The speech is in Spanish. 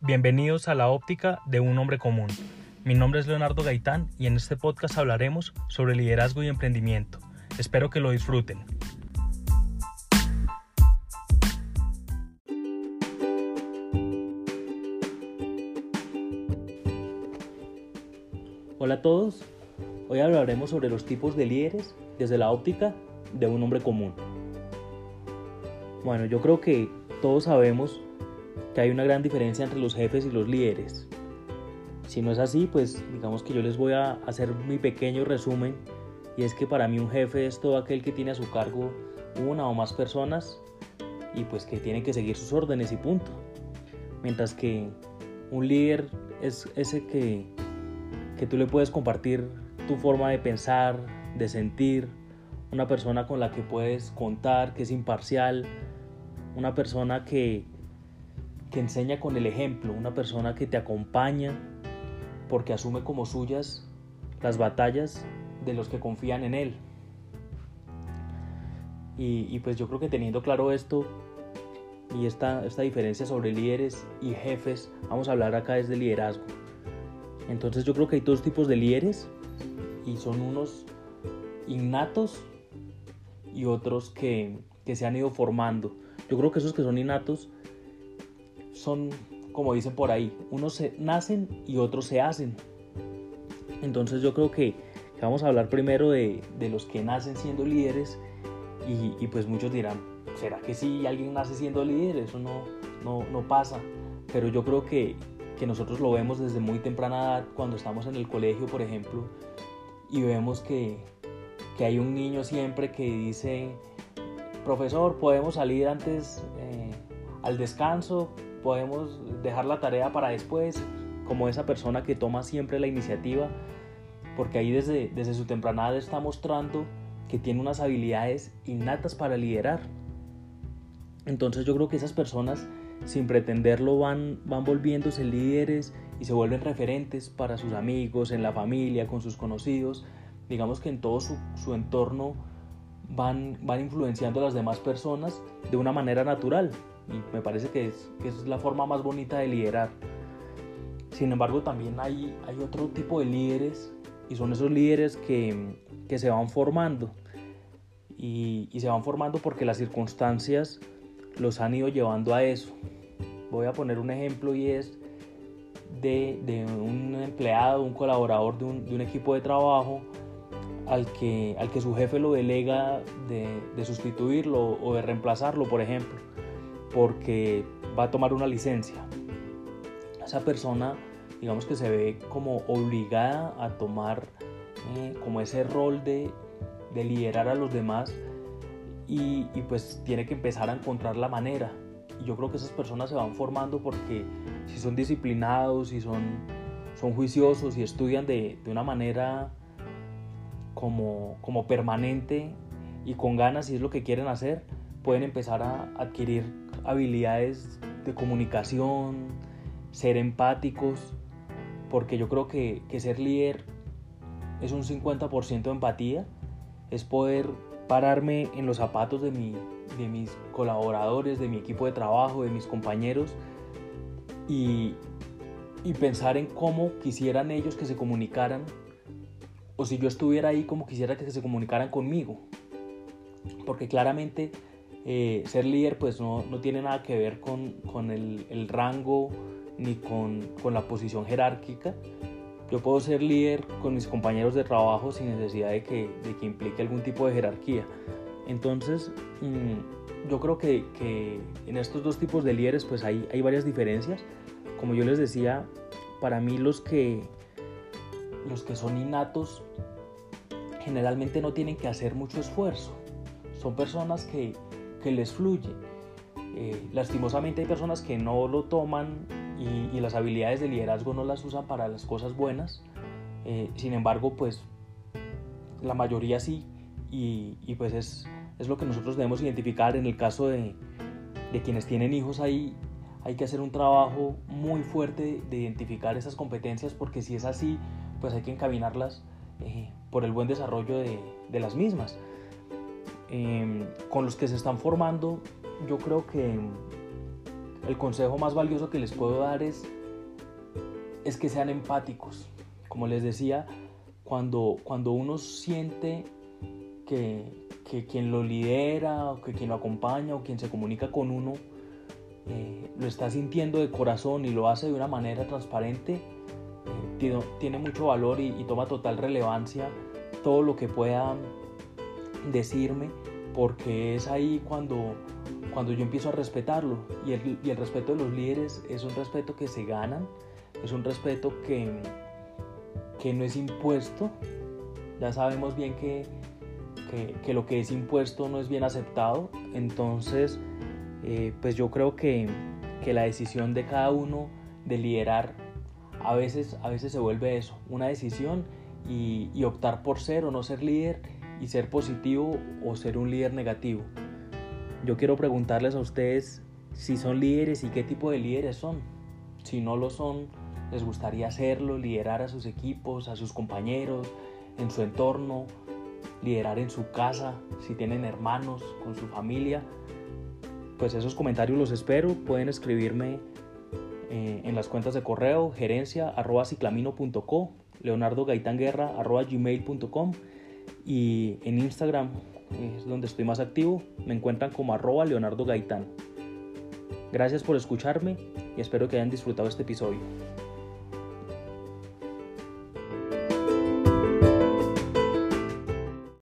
Bienvenidos a la óptica de un hombre común. Mi nombre es Leonardo Gaitán y en este podcast hablaremos sobre liderazgo y emprendimiento. Espero que lo disfruten. Hola a todos, hoy hablaremos sobre los tipos de líderes desde la óptica de un hombre común. Bueno, yo creo que todos sabemos que hay una gran diferencia entre los jefes y los líderes. Si no es así, pues digamos que yo les voy a hacer mi pequeño resumen y es que para mí un jefe es todo aquel que tiene a su cargo una o más personas y pues que tiene que seguir sus órdenes y punto. Mientras que un líder es ese que, que tú le puedes compartir tu forma de pensar, de sentir, una persona con la que puedes contar, que es imparcial, una persona que, enseña con el ejemplo, una persona que te acompaña porque asume como suyas las batallas de los que confían en él. Y, pues yo creo que teniendo claro esto y esta, esta diferencia sobre líderes y jefes, vamos a hablar acá desde liderazgo. Entonces yo creo que hay dos tipos de líderes y son unos innatos y otros que, que se han ido formando. Yo creo que esos que son innatos son, como dicen por ahí, unos se nacen y otros se hacen. Entonces yo creo que, vamos a hablar primero de, los que nacen siendo líderes y, pues muchos dirán, ¿será que si alguien nace siendo líder? Eso no, no, pasa. Pero yo creo que, que nosotros lo vemos desde muy temprana edad, cuando estamos en el colegio, por ejemplo, y vemos que, que hay un niño siempre que dice, profesor, podemos salir antes eh, al descanso, podemos dejar la tarea para después, como esa persona que toma siempre la iniciativa, porque ahí desde, desde su temprana edad está mostrando que tiene unas habilidades innatas para liderar. Entonces yo creo que esas personas, sin pretenderlo, van, van volviéndose líderes y se vuelven referentes para sus amigos, en la familia, con sus conocidos. Digamos que en todo su, su entorno van, van influenciando a las demás personas de una manera natural. Y me parece que es, es la forma más bonita de liderar. Sin embargo, también hay, hay otro tipo de líderes y son esos líderes que, que se van formando. Y, y, se van formando porque las circunstancias los han ido llevando a eso. Voy a poner un ejemplo y es de, de un empleado, un colaborador de un, de un, equipo de trabajo al que, al que su jefe lo delega de, de sustituirlo o de reemplazarlo, por ejemplo porque va a tomar una licencia. Esa persona, digamos que se ve como obligada a tomar eh, como ese rol de, liderar a los demás y, pues tiene que empezar a encontrar la manera. Y yo creo que esas personas se van formando porque si son disciplinados, si son, juiciosos y estudian de, una manera como, como permanente y con ganas si es lo que quieren hacer, pueden empezar a adquirir habilidades de comunicación, ser empáticos, porque yo creo que, ser líder es un 50% de empatía, es poder pararme en los zapatos de, de mis colaboradores, de mi equipo de trabajo, de mis compañeros y, y pensar en cómo quisieran ellos que se comunicaran o si yo estuviera ahí, cómo quisiera que se comunicaran conmigo. Porque claramente eh, ser líder pues no, no, tiene nada que ver con, con el, el, rango ni con, con, la posición jerárquica. Yo puedo ser líder con mis compañeros de trabajo sin necesidad de que, de que implique algún tipo de jerarquía. Entonces, mm, yo creo que, que, en estos dos tipos de líderes pues hay, hay varias diferencias. Como yo les decía, para mí los que, los que son innatos generalmente no tienen que hacer mucho esfuerzo. Son personas que, que les fluye. Eh, lastimosamente hay personas que no lo toman y, las habilidades de liderazgo no las usan para las cosas buenas. Eh, sin embargo, pues la mayoría sí y, pues es, es, lo que nosotros debemos identificar en el caso de, de quienes tienen hijos ahí. Hay que hacer un trabajo muy fuerte de identificar esas competencias porque si es así, pues hay que encaminarlas eh, por el buen desarrollo de, de las mismas. Em, con los que se están formando, yo creo que el consejo más valioso que les puedo dar es, es que sean empáticos. Como les decía, cuando, cuando uno siente que, que quien lo lidera, o que quien lo acompaña, o quien se comunica con uno, eh, lo está sintiendo de corazón y lo hace de una manera transparente, eh, tiene, mucho valor y, toma total relevancia todo lo que pueda decirme, porque es ahí cuando, cuando yo empiezo a respetarlo. Y el, y el respeto de los líderes es un respeto que se ganan, es un respeto que, que no es impuesto. Ya sabemos bien que, que, que, lo que es impuesto no es bien aceptado. Entonces, eh, pues yo creo que, que, la decisión de cada uno de liderar a veces, a veces se vuelve eso, una decisión y, y optar por ser o no ser líder y ser positivo o ser un líder negativo. Yo quiero preguntarles a ustedes si son líderes y qué tipo de líderes son. Si no lo son, les gustaría hacerlo, liderar a sus equipos, a sus compañeros, en su entorno, liderar en su casa, si tienen hermanos, con su familia pues esos comentarios los espero. Pueden escribirme eh, en las cuentas de correo gerencia arroba ciclamino.co, leonardo arroba y en Instagram es donde estoy más activo. Me encuentran como arroba leonardo gaitán. Gracias por escucharme y espero que hayan disfrutado este episodio.